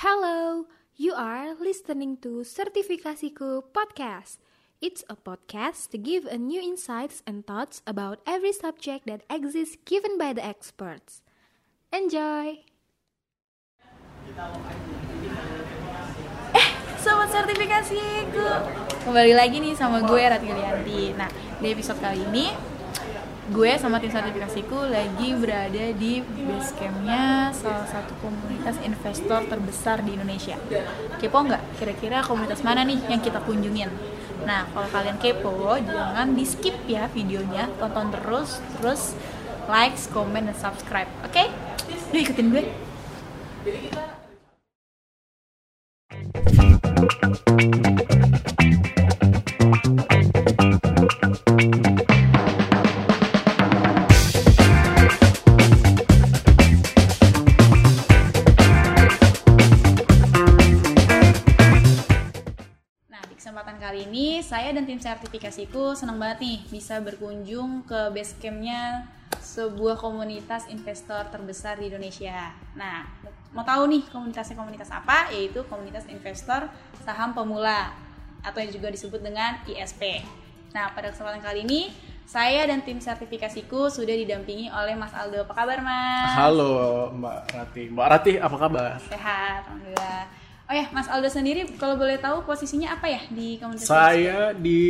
Hello, you are listening to Sertifikasiku Podcast. It's a podcast to give a new insights and thoughts about every subject that exists given by the experts. Enjoy! Eh, sobat sertifikasiku. Kembali lagi nih sama gue Rati Gilianti. Nah, di episode kali ini gue sama tim sertifikasiku lagi berada di base campnya salah satu komunitas investor terbesar di Indonesia. Kepo nggak? Kira-kira komunitas mana nih yang kita kunjungin? Nah, kalau kalian kepo, jangan di skip ya videonya, tonton terus, terus like, comment, dan subscribe. Oke? Yuk ikutin gue. Nah, tim sertifikasiku senang banget nih bisa berkunjung ke base campnya sebuah komunitas investor terbesar di Indonesia. Nah, mau tahu nih komunitasnya komunitas apa? Yaitu komunitas investor saham pemula atau yang juga disebut dengan ISP. Nah, pada kesempatan kali ini saya dan tim sertifikasiku sudah didampingi oleh Mas Aldo. Apa kabar, Mas? Halo Mbak Rati. Mbak Rati apa kabar? Sehat, alhamdulillah. Oh ya, Mas Aldo sendiri kalau boleh tahu posisinya apa ya di komunitas ISP? Saya di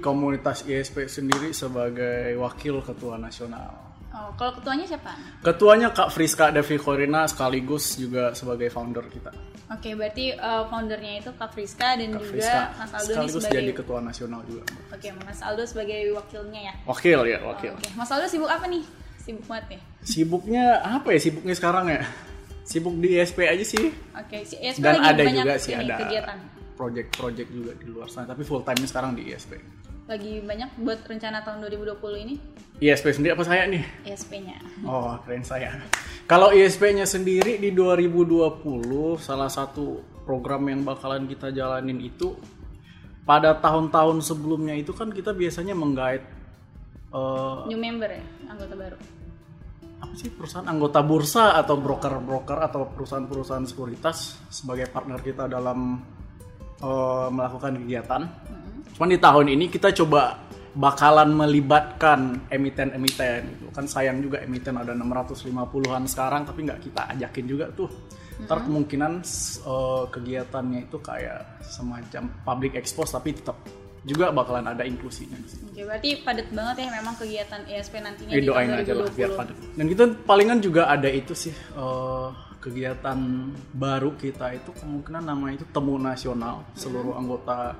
komunitas ISP sendiri sebagai wakil ketua nasional. Oh, kalau ketuanya siapa? Ketuanya Kak Friska Devi Korina sekaligus juga sebagai founder kita. Oke, berarti uh, foundernya itu Kak Friska dan Kak juga Friska Mas Aldo sekaligus sebagai jadi ketua nasional juga. Oke, Mas Aldo sebagai wakilnya ya. Wakil ya, Oh, wakil. Oke, Mas Aldo sibuk apa nih? Sibuk banget nih. Sibuknya apa ya? Sibuknya sekarang ya? Sibuk di ISP aja sih. Oke, si ESP Dan lagi ada banyak juga sih ada kegiatan. project-project juga di luar sana, tapi full time-nya sekarang di ISP. Lagi banyak buat rencana tahun 2020 ini ISP sendiri apa saya nih? ESP-nya. Oh, keren saya. Kalau ISP-nya sendiri di 2020 salah satu program yang bakalan kita jalanin itu pada tahun-tahun sebelumnya itu kan kita biasanya menggait eh, New member ya, anggota baru. Apa sih perusahaan anggota bursa atau broker-broker atau perusahaan-perusahaan sekuritas sebagai partner kita dalam eh, melakukan kegiatan. Cuman di tahun ini kita coba bakalan melibatkan emiten-emiten gitu. Kan sayang juga emiten ada 650-an sekarang tapi nggak kita ajakin juga tuh. Ntar kemungkinan s- eh, kegiatannya itu kayak semacam public expose tapi tetap juga bakalan ada inklusinya di. Oke, berarti padat banget ya memang kegiatan ESP nantinya Eh, di doain aja lah 2020. biar padat. Dan kita palingan juga ada itu sih eh, kegiatan baru kita itu kemungkinan namanya itu temu nasional seluruh anggota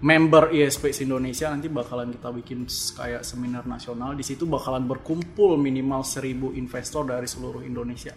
member ISP Indonesia nanti bakalan kita bikin kayak seminar nasional di situ bakalan berkumpul minimal 1000 investor dari seluruh Indonesia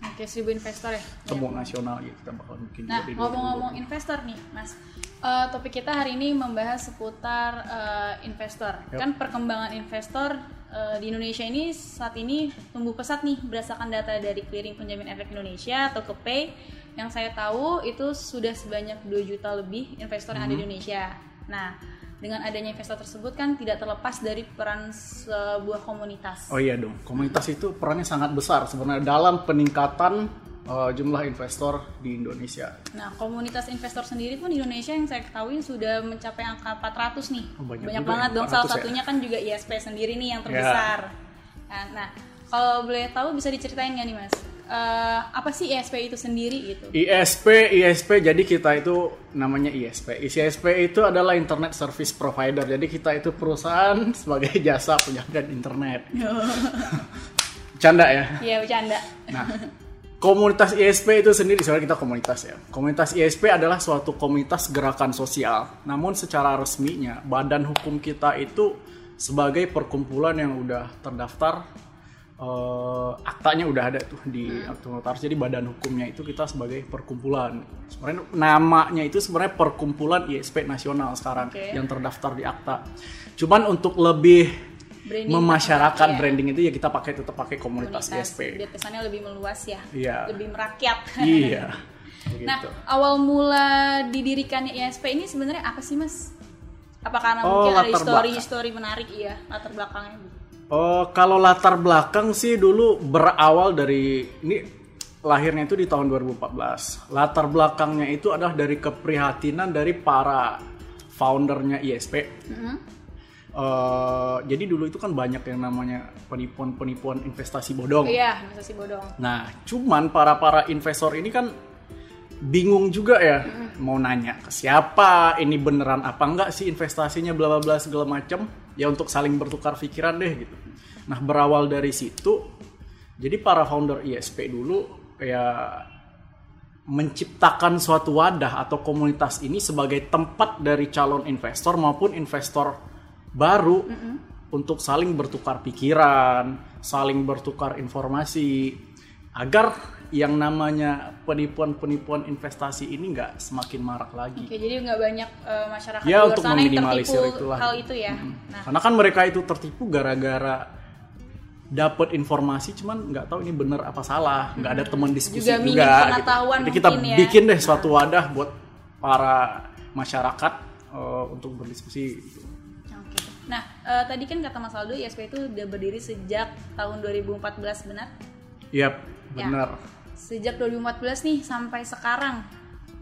Oke, seribu investor ya. temu nasional ya kita bakalan bikin Nah, ngomong-ngomong investor nih, Mas. Eh, topik kita hari ini membahas seputar eh, investor. Yap. Kan perkembangan investor eh, di Indonesia ini saat ini tumbuh pesat nih berdasarkan data dari Clearing Penjamin Efek Indonesia atau KEPE. Yang saya tahu itu sudah sebanyak 2 juta lebih investor yang ada di Indonesia. Nah, dengan adanya investor tersebut kan tidak terlepas dari peran sebuah komunitas. Oh iya dong, komunitas itu perannya sangat besar sebenarnya dalam peningkatan eh, jumlah investor di Indonesia. Nah, komunitas investor sendiri pun di Indonesia yang saya ketahui sudah mencapai angka 400 nih. Oh, banyak banyak banget ya, dong. 400 Salah ya. satunya kan juga ISP sendiri nih yang terbesar. Nah, nah, kalau boleh tahu bisa diceritain nggak nih, Mas? Eh, apa sih ISP itu sendiri gitu? ISP, ISP, jadi kita itu namanya ISP. ISP itu adalah Internet Service Provider. Jadi kita itu perusahaan sebagai jasa penjagaan internet. Canda ya. Iya, bercanda. Nah, komunitas ISP itu sendiri, sebenarnya kita komunitas ya. Komunitas ISP adalah suatu komunitas gerakan sosial. Namun secara resminya, badan hukum kita itu sebagai perkumpulan yang udah terdaftar, eh, aktanya udah ada tuh di akta notaris. Jadi badan hukumnya itu kita sebagai perkumpulan. Sebenarnya namanya itu sebenarnya perkumpulan ISP nasional sekarang Oke. yang terdaftar di akta. Cuman untuk lebih Branding memasyarakkan iya. branding itu ya kita pakai tetap pakai komunitas, Komunitas, ISP. Biar kesannya lebih meluas ya. Iya. Lebih merakyat. iya. Nah, awal mula didirikannya ISP ini sebenarnya apa sih, Mas? Apa karena Oh, mungkin ada histori-histori menarik iya, latar belakangnya? Oh, kalau latar belakang sih dulu berawal dari ini lahirnya itu di tahun 2014. Latar belakangnya itu adalah dari keprihatinan dari para foundernya ISP. Eh, jadi dulu itu kan banyak yang namanya penipuan-penipuan investasi bodong. Iya, investasi bodong. Nah, cuman para para investor ini kan bingung juga ya mau nanya ke siapa ini beneran apa enggak sih investasinya bla bla bla segala macam ya untuk saling bertukar pikiran deh gitu. Nah, berawal dari situ jadi para founder ISP dulu ya menciptakan suatu wadah atau komunitas ini sebagai tempat dari calon investor maupun investor baru untuk saling bertukar pikiran, saling bertukar informasi agar yang namanya penipuan-penipuan investasi ini nggak semakin marak lagi. Oke, jadi nggak banyak eh, masyarakat Ya di luar untuk sana yang meminimalisir tertipu itulah. hal itu ya. Mm. Nah, Karena kan mereka itu tertipu gara-gara dapat informasi cuman nggak tahu ini benar apa salah, nggak ada teman diskusi Juga juga. pengetahuan Jadi kita ya. bikin deh suatu wadah buat para masyarakat eh, untuk berdiskusi. gitu. Nah, eh, tadi kan kata Mas Aldo ISP itu udah berdiri sejak tahun 2014 benar? Yap, Ya. benar. Sejak 2014 nih sampai sekarang.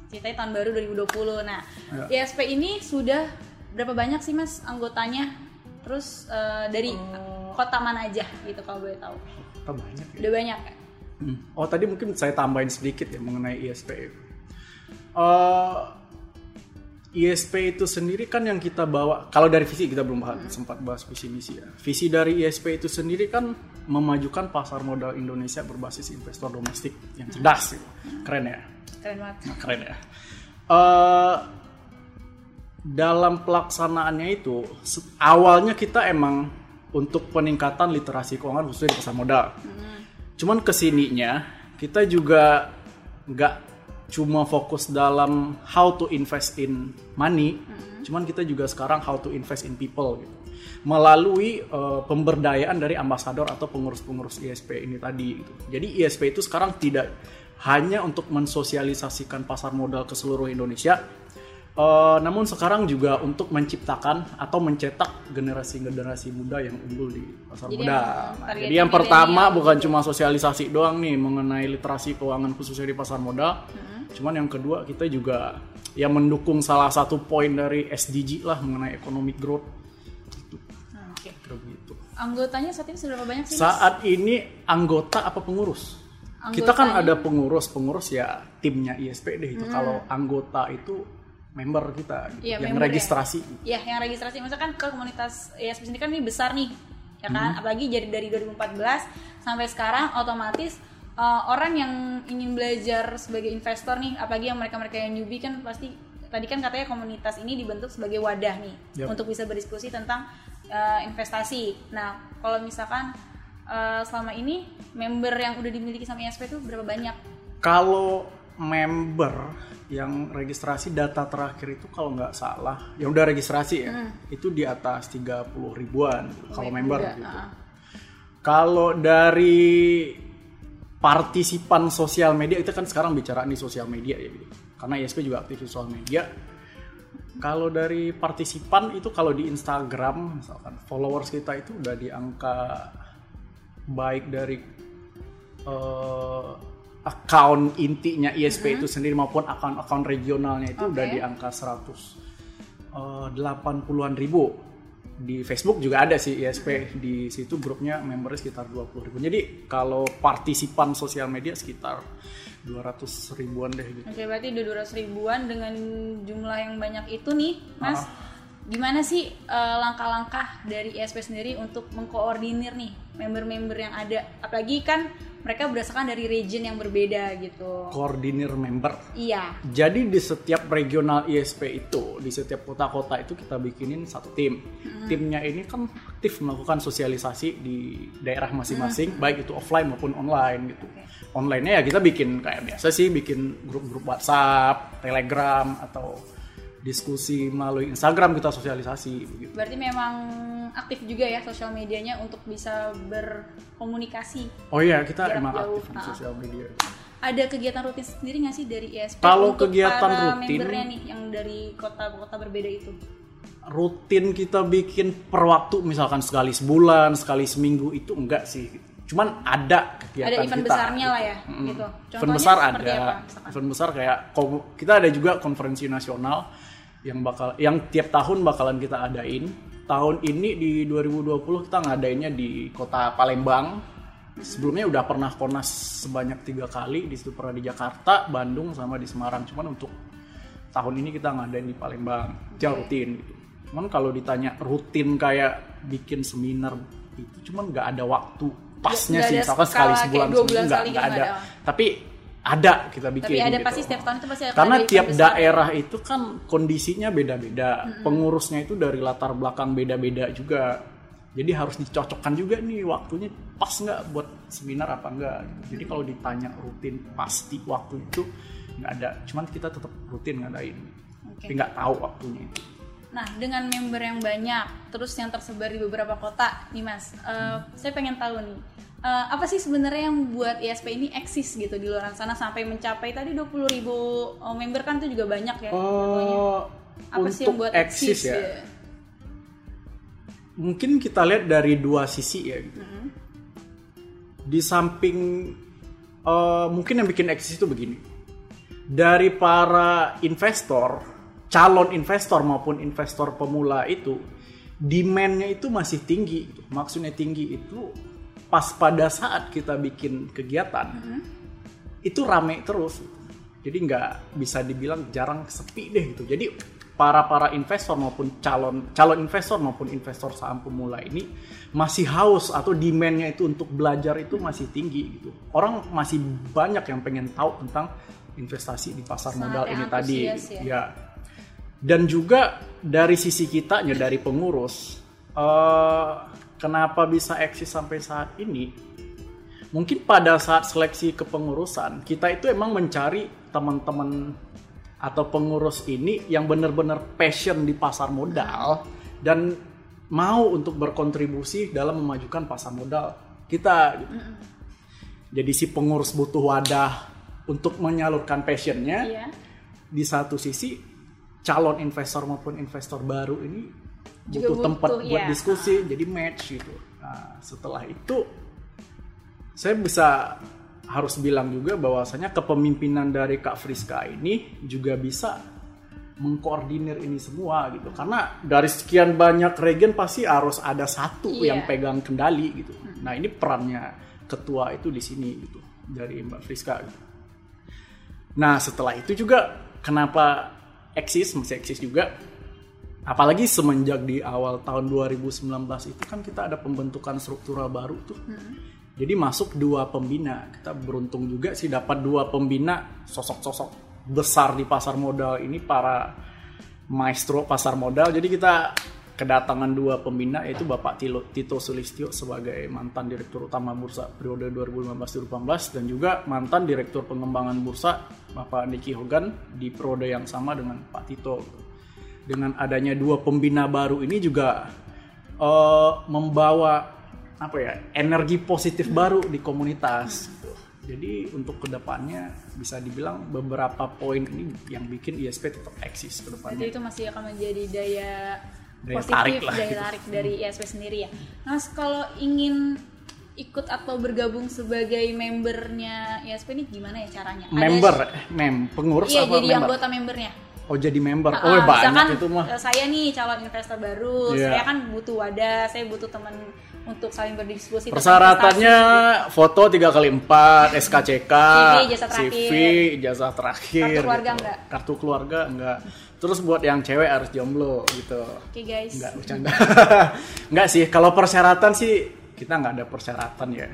Ceritanya tahun baru 2020. Nah, Ya. ISP ini sudah berapa banyak sih Mas anggotanya? Terus eh, dari kota mana aja gitu kalau boleh tahu? Kita banyak ya. Udah banyak ya? Hmm. Oh tadi mungkin saya tambahin sedikit ya mengenai ISP. Eh, ISP itu sendiri kan yang kita bawa. Kalau dari visi kita belum bahas, sempat bahas visi misi ya. Visi dari ISP itu sendiri kan memajukan pasar modal Indonesia berbasis investor domestik yang cerdas, gitu. keren ya. Keren banget. Nah, keren ya. Eh, dalam pelaksanaannya itu awalnya kita emang untuk peningkatan literasi keuangan khususnya di pasar modal. Cuman ke sininya kita juga nggak cuma fokus dalam how to invest in money, cuman kita juga sekarang how to invest in people gitu. Melalui eh, pemberdayaan dari ambasador atau pengurus-pengurus ISP ini tadi gitu. Jadi ISP itu sekarang tidak hanya untuk mensosialisasikan pasar modal ke seluruh Indonesia, eh, namun sekarang juga untuk menciptakan atau mencetak generasi-generasi muda yang unggul di pasar Jadi modal. Nah, jadi yang pertama milenial bukan cuma sosialisasi doang nih mengenai literasi keuangan khususnya di pasar modal. Cuman yang kedua kita juga ya mendukung salah satu poin dari SDG lah mengenai economic growth. Nah, Oke. Kira begitu. Anggotanya saat ini seberapa banyak sih? Mas? Saat ini anggota apa pengurus? Kita kan Anggotanya- ada pengurus, pengurus ya timnya ISP deh itu. Kalau anggota itu member kita gitu, Iya, yang member ya. registrasi. Ya, yang registrasi misalkan ke komunitas ISP sendiri kan ini besar nih, ya Hmm. kan? Apalagi jadi dari 2014 sampai sekarang otomatis uh, orang yang ingin belajar sebagai investor nih, apalagi yang mereka-mereka yang newbie kan pasti tadi kan katanya komunitas ini dibentuk sebagai wadah nih Yap. untuk bisa berdiskusi tentang uh, investasi. Nah, kalau misalkan uh, selama ini member yang udah dimiliki sama ISP itu berapa banyak? Kalau member yang registrasi data terakhir itu kalau nggak salah, yang udah registrasi ya, itu di atas 30 ribuan kalau member juga, gitu. Kalau dari partisipan sosial media itu kan sekarang bicara nih sosial media ya gitu. Karena ISP juga aktif di sosial media. Kalau dari partisipan itu kalau di Instagram misalkan followers kita itu udah di angka baik dari eh, account intinya ISP itu sendiri maupun account-account regionalnya itu udah Oke. di angka 100 eh, 80-an ribu di Facebook juga ada sih ISP di situ grupnya membernya sekitar 20 ribu. Jadi kalau partisipan sosial media sekitar 200 ribuan deh gitu. Oke, berarti udah 200 ribuan dengan jumlah yang banyak itu nih, Mas. Gimana sih eh, langkah-langkah dari ISP sendiri untuk mengkoordinir nih member-member yang ada? Apalagi kan mereka berdasarkan dari region yang berbeda gitu. koordinir member Iya. Jadi di setiap regional ISP itu, di setiap kota-kota itu kita bikinin satu tim. Timnya ini kan aktif melakukan sosialisasi di daerah masing-masing, baik itu offline maupun online gitu. Online-nya ya kita bikin kayak biasa sih, bikin grup-grup WhatsApp, Telegram atau diskusi melalui Instagram kita sosialisasi begitu. Berarti memang aktif juga ya sosial medianya untuk bisa berkomunikasi. Oh iya, kita emang jauh, aktif di ah. sosial media. Ada kegiatan rutin sendiri nggak sih dari ISP Kalau untuk kegiatan para rutin- membernya nih yang dari kota-kota berbeda itu? rutin kita bikin per waktu misalkan sekali sebulan, sekali seminggu itu enggak sih. cuman ada kegiatan Ada event kita besarnya lah ya, Mm-mm. gitu. event besar ada apa, misalkan? event besar kayak kita ada juga konferensi nasional yang bakal yang tiap tahun bakalan kita adain. Tahun ini di 2020 kita ngadainnya di kota Palembang. Sebelumnya udah pernah konas sebanyak tiga kali di situ pernah di Jakarta Bandung sama di Semarang. Cuman untuk tahun ini kita ngadain di Palembang. Jauh rutin gitu. Cuman kalau ditanya rutin kayak bikin seminar itu cuman nggak ada waktu. Pasnya Nggak sih misalkan sekali sebulan dua bulan seminggu, nggak gitu, ada. ada. tapi ada kita bikin Tapi ada gitu. pasti setiap tahun itu pasti karena ada event tiap besar. daerah itu kan kondisinya beda-beda pengurusnya itu dari latar belakang beda-beda juga jadi harus dicocokkan juga nih waktunya pas nggak buat seminar apa enggak gitu. jadi kalau ditanya rutin pasti waktu itu nggak ada cuman kita tetap rutin ngadain Oke. tapi nggak tahu waktunya itu Nah, dengan member yang banyak, terus yang tersebar di beberapa kota, nih Mas, eh, saya pengen tahu nih, eh, apa sih sebenarnya yang buat ISP ini eksis gitu di luar sana sampai mencapai tadi 20.000 ribu oh, member kan itu juga banyak ya? Oh, Apa sih yang untuk buat eksis ya gitu? mungkin kita lihat dari dua sisi ya gitu. Mm-hmm. Di samping eh, mungkin yang bikin eksis itu begini. Dari para investor, calon investor maupun investor pemula itu demand-nya itu masih tinggi. gitu. Maksudnya tinggi itu pas pada saat kita bikin kegiatan itu rame terus. Jadi nggak bisa dibilang jarang sepi deh gitu. Jadi para para investor maupun calon calon investor maupun investor saham pemula ini masih haus atau demandnya itu untuk belajar itu masih tinggi gitu. Orang masih banyak yang pengen tahu tentang investasi di pasar Sangat modal ini tadi. antusias ya. ya. Dan juga dari sisi kitanya dari pengurus, eh, kenapa bisa eksis sampai saat ini? Mungkin pada saat seleksi kepengurusan kita itu emang mencari teman-teman atau pengurus ini yang benar-benar passion di pasar modal dan mau untuk berkontribusi dalam memajukan pasar modal kita. gitu. Jadi si pengurus butuh wadah untuk menyalurkan passionnya Iya. di satu sisi calon investor maupun investor baru ini Juga butuh tempat butuh, buat ya. diskusi jadi match gitu nah setelah itu saya bisa harus bilang juga bahwasanya kepemimpinan dari Kak Friska ini juga bisa mengkoordinir ini semua gitu karena dari sekian banyak regen pasti harus ada satu Iya. yang pegang kendali gitu nah ini perannya ketua itu di sini gitu dari Mbak Friska gitu. Nah setelah itu juga kenapa eksis masih eksis juga apalagi semenjak di awal tahun 2019 itu kan kita ada pembentukan struktural baru tuh. Jadi masuk dua pembina. Kita beruntung juga sih dapat dua pembina sosok-sosok besar di pasar modal ini para maestro pasar modal. Jadi kita kedatangan dua pembina yaitu Bapak Tilo- Tito Sulistyo sebagai mantan direktur utama bursa periode 2015-2018 dan juga mantan direktur pengembangan bursa Bapak Niki Hogan di periode yang sama dengan Pak Tito. Dengan adanya dua pembina baru ini juga eh, membawa apa ya energi positif baru di komunitas. gitu. Jadi untuk ke depannya bisa dibilang beberapa poin ini yang bikin ISP tetap eksis ke depannya. Berarti itu masih akan menjadi daya, Daya positif, tarik lah daya gitu. tarik dari ISP sendiri ya. Mas kalau ingin ikut atau bergabung sebagai membernya ISP ini gimana ya caranya? Ada- member, mem, pengurus Iya apa jadi member? anggota membernya. Oh jadi member. Nah, oh ah, banyak misalkan, itu mah. eh, Saya nih calon investor baru, Iya. saya kan butuh wadah, saya butuh teman untuk saling berdiskusi. Persyaratannya foto 3 kali 4 SKCK, CV, ijazah terakhir. CV, ijazah terakhir. Kartu keluarga gitu. enggak? Kartu keluarga enggak. Terus buat yang cewek harus jomblo gitu. Oke guys. Enggak bercanda. enggak sih, kalau persyaratan sih kita nggak ada persyaratan ya.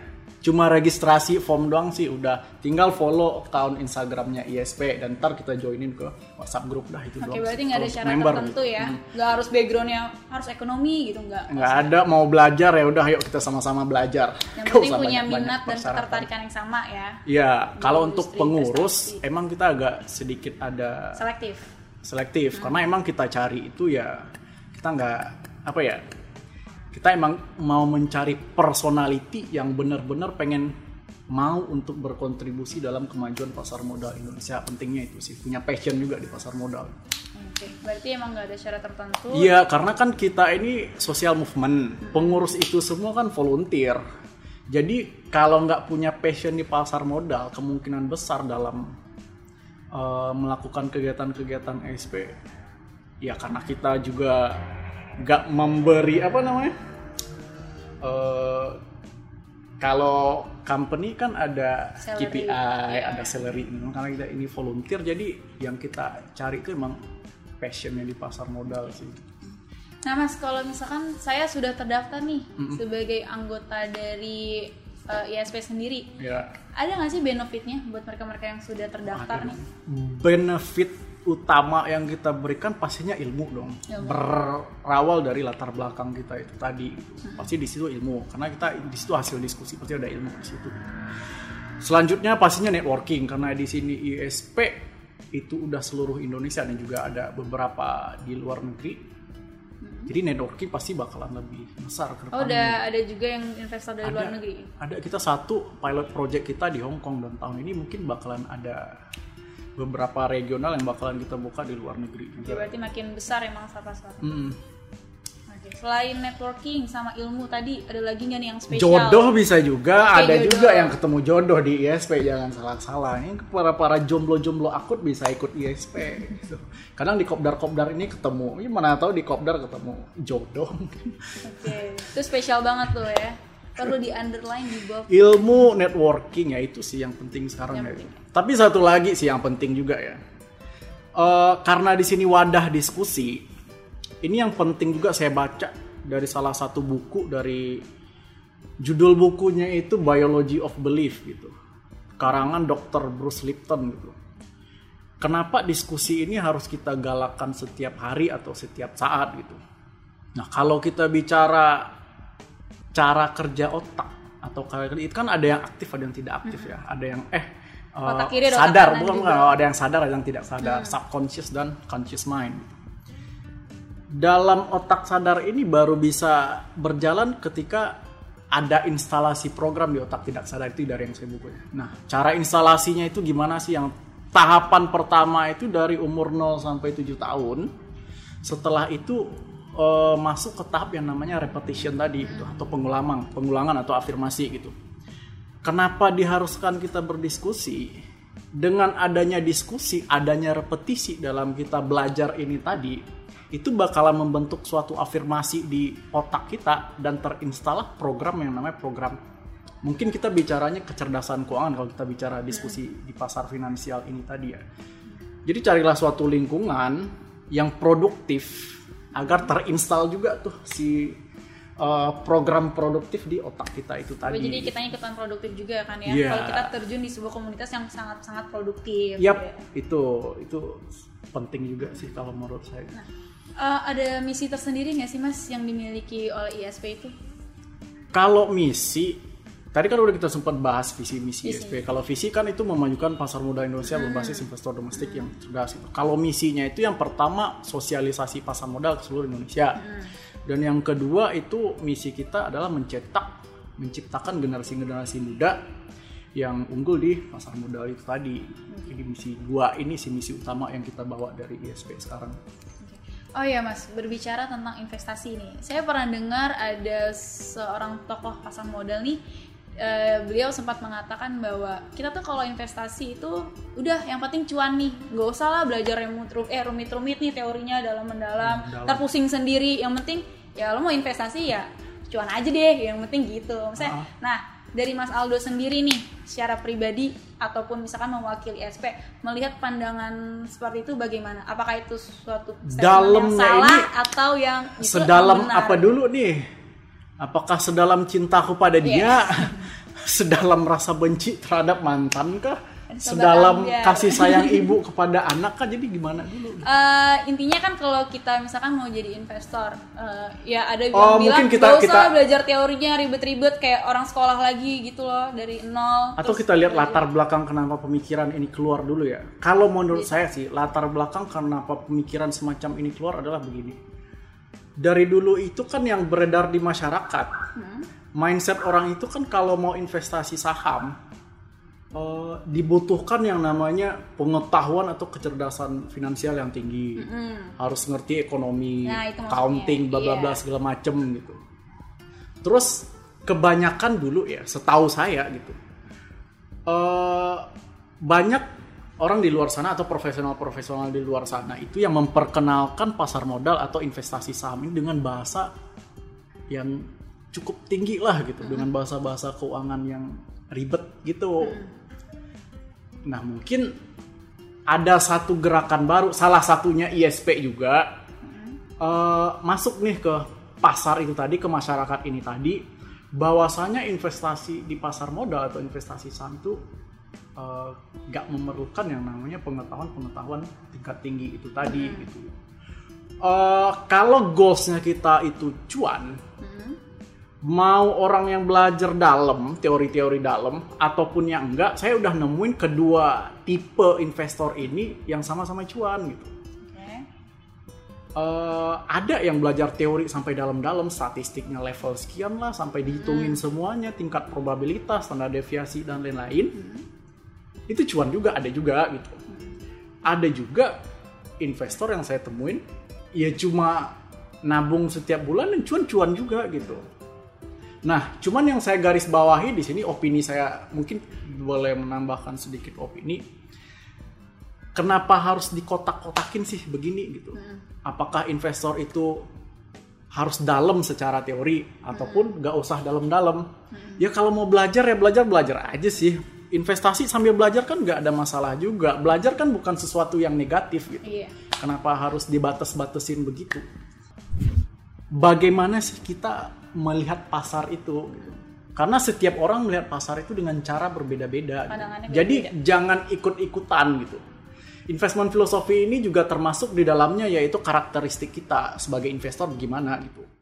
Cuma registrasi form doang sih udah. Tinggal follow account Instagramnya ISP dan ntar kita joinin ke WhatsApp grup dah itu Oke doang. berarti sih. nggak ada syarat member tertentu ya, Hmm. nggak harus backgroundnya harus ekonomi gitu nggak. nggak ada mau belajar ya udah yuk kita sama-sama belajar Yang penting punya banyak-banyak minat dan persyaratan. ketertarikan yang sama ya, ya kalau untuk pengurus investasi. emang kita agak sedikit ada selektif. selektif Hmm. karena emang kita cari itu ya kita nggak apa ya kita emang mau mencari personality yang benar-benar pengen mau untuk berkontribusi dalam kemajuan pasar modal Indonesia pentingnya itu sih punya passion juga di pasar modal Oke, berarti emang nggak ada syarat tertentu. Iya, karena kan kita ini social movement. Pengurus itu semua kan volunteer. Jadi kalau nggak punya passion di pasar modal, kemungkinan besar dalam uh, melakukan kegiatan-kegiatan ESP, ya karena kita juga nggak memberi apa namanya, uh, kalau company kan ada Salary. KPI, Iya. ada salary, karena kita ini volunteer, jadi yang kita cari itu emang passionnya di pasar modal sih. Nah mas, kalau misalkan saya sudah terdaftar nih sebagai anggota dari eh, ISP sendiri, Ya. ada nggak sih benefitnya buat mereka-mereka yang sudah terdaftar nih? benefit utama yang kita berikan pastinya ilmu dong Ilmu. berawal dari latar belakang kita itu tadi pasti di situ ilmu karena kita di situ hasil diskusi pasti ada ilmu di situ selanjutnya pastinya networking karena di sini ISP itu udah seluruh Indonesia dan juga ada beberapa di luar negeri jadi networking pasti bakalan lebih besar ke Oh depannya. udah ada juga yang investor dari luar Ada. negeri. ada kita satu pilot project kita di Hong Kong dan tahun ini mungkin bakalan ada beberapa regional yang bakalan kita buka di luar negeri juga. berarti makin besar emang pasar. Hmm. Oke, selain networking sama ilmu tadi, ada lagi nggak nih yang spesial? Jodoh bisa juga, Oke, ada jodoh. juga yang ketemu jodoh di ISP jangan salah-salah. Ini para para jomblo-jomblo akut bisa ikut ISP. gitu. Kadang di kopdar-kopdar ini ketemu, ini mana tahu di kopdar ketemu jodoh. Oke, itu spesial banget tuh ya. Perlu di underline di bawah. Ilmu networking ya itu sih yang penting sekarang Yang ya. penting. Tapi satu lagi sih yang penting juga ya. Eh, karena di sini wadah diskusi, ini yang penting juga saya baca dari salah satu buku dari judul bukunya itu Biology of Belief gitu. Karangan Dr. Bruce Lipton gitu. Kenapa diskusi ini harus kita galakkan setiap hari atau setiap saat gitu. Nah, kalau kita bicara cara kerja otak atau kayak itu kan ada yang aktif ada yang tidak aktif ya. Ada yang eh uh, Otak kiri dan otak sadar. kanan bukan juga. ada yang sadar ada yang tidak sadar. Subconscious dan conscious mind. Dalam otak sadar ini baru bisa berjalan ketika ada instalasi program di otak tidak sadar. Itu dari yang saya bukunya. Nah, cara instalasinya itu gimana sih? Yang tahapan pertama itu dari umur 0 sampai 7 tahun. Setelah itu eh, masuk ke tahap yang namanya repetition tadi gitu atau pengulangan, pengulangan atau afirmasi gitu. Kenapa diharuskan kita berdiskusi? Dengan adanya diskusi, adanya repetisi dalam kita belajar ini tadi, itu bakalan membentuk suatu afirmasi di otak kita dan terinstalah program yang namanya program mungkin kita bicaranya kecerdasan keuangan kalau kita bicara diskusi di pasar finansial ini tadi ya. Jadi carilah suatu lingkungan yang produktif agar terinstal juga tuh si uh, program produktif di otak kita itu tadi. Jadi kita ikutan produktif juga kan ya. Iya. Kalau kita terjun di sebuah komunitas yang sangat-sangat produktif. Yap, gitu ya. itu itu penting juga sih kalau menurut saya. Eh, ada misi tersendiri nggak sih mas yang dimiliki oleh ISP itu? Kalau misi, tadi kan udah kita sempat bahas visi misi. ISP. Kalau visi kan itu memajukan pasar modal Indonesia berbasis investor domestik yang cerdas. Kalau misinya itu yang pertama sosialisasi pasar modal ke seluruh Indonesia. Dan yang kedua itu misi kita adalah mencetak, menciptakan generasi-generasi muda yang unggul di pasar modal itu tadi. Jadi misi dua ini sih misi utama yang kita bawa dari ISP sekarang. Oh iya mas, berbicara tentang investasi nih, saya pernah dengar ada seorang tokoh pasar modal nih, eh, beliau sempat mengatakan bahwa kita tuh kalau investasi itu udah yang penting cuan nih, nggak usah lah belajar yang rumit, eh rumit-rumit nih teorinya dalam mendalam, Dalam. terpusing sendiri, yang penting ya lo mau investasi ya cuan aja deh, yang penting gitu. Misalnya, Ah. nah dari Mas Aldo sendiri nih, secara pribadi ataupun misalkan mewakili SP, melihat pandangan seperti itu bagaimana? Apakah itu suatu statement yang Dalamnya salah ini atau yang sedalam benar? apa dulu nih? Apakah sedalam cintaku pada dia? sedalam rasa benci terhadap mantan kah? Sedalam kasih sayang ibu kepada anak kah? Jadi gimana dulu? Eh, intinya kan kalau kita misalkan mau jadi investor, eh, ya ada yang Oh, bilang mungkin kita- "Nggak usah kita- belajar teorinya ribet-ribet kayak orang sekolah lagi gitu loh dari nol. Atau terus kita lihat belajar." latar belakang kenapa pemikiran ini keluar dulu ya. Kalau menurut saya sih latar belakang kenapa pemikiran semacam ini keluar adalah begini. Dari dulu itu kan yang beredar di masyarakat, mindset orang itu kan kalau mau investasi saham eh, dibutuhkan yang namanya pengetahuan atau kecerdasan finansial yang tinggi. Harus ngerti ekonomi, Nah, accounting, bla bla bla Iya. segala macem gitu. Terus kebanyakan dulu ya, setahu saya gitu, eh, banyak orang di luar sana atau profesional-profesional di luar sana itu yang memperkenalkan pasar modal atau investasi saham ini dengan bahasa yang cukup tinggi lah gitu, dengan bahasa-bahasa keuangan yang ribet gitu. Nah mungkin ada satu gerakan baru, salah satunya ISP juga. Eh, masuk nih ke pasar itu tadi, ke masyarakat ini tadi, bahwasanya investasi di pasar modal atau investasi saham itu eh, nggak memerlukan yang namanya pengetahuan-pengetahuan tingkat tinggi itu tadi gitu. Eh, kalau goalsnya kita itu cuan, mau orang yang belajar dalam teori-teori dalam ataupun yang enggak saya udah nemuin kedua tipe investor ini yang sama-sama cuan gitu. Oke. Eh, ada yang belajar teori sampai dalam-dalam statistiknya level sekian lah sampai dihitungin semuanya tingkat probabilitas tanda deviasi dan lain-lain. Itu cuan juga ada juga gitu. Ada juga investor yang saya temuin ya cuma nabung setiap bulan dan cuan-cuan juga gitu Nah, cuman yang saya garis bawahi di sini opini saya mungkin boleh menambahkan sedikit opini. Kenapa harus dikotak-kotakin sih begini gitu? Apakah investor itu harus dalam secara teori ataupun nggak usah dalam-dalam? Ya kalau mau belajar ya belajar belajar aja sih. Investasi sambil belajar kan nggak ada masalah juga. Belajar kan bukan sesuatu yang negatif gitu. Iya. Kenapa harus dibatas-batasin begitu? Bagaimana sih kita melihat pasar itu? gitu? Karena setiap orang melihat pasar itu dengan cara berbeda-beda. gitu. Jadi jangan ikut-ikutan gitu. Investment filosofi ini juga termasuk di dalamnya yaitu karakteristik kita sebagai investor gimana gitu.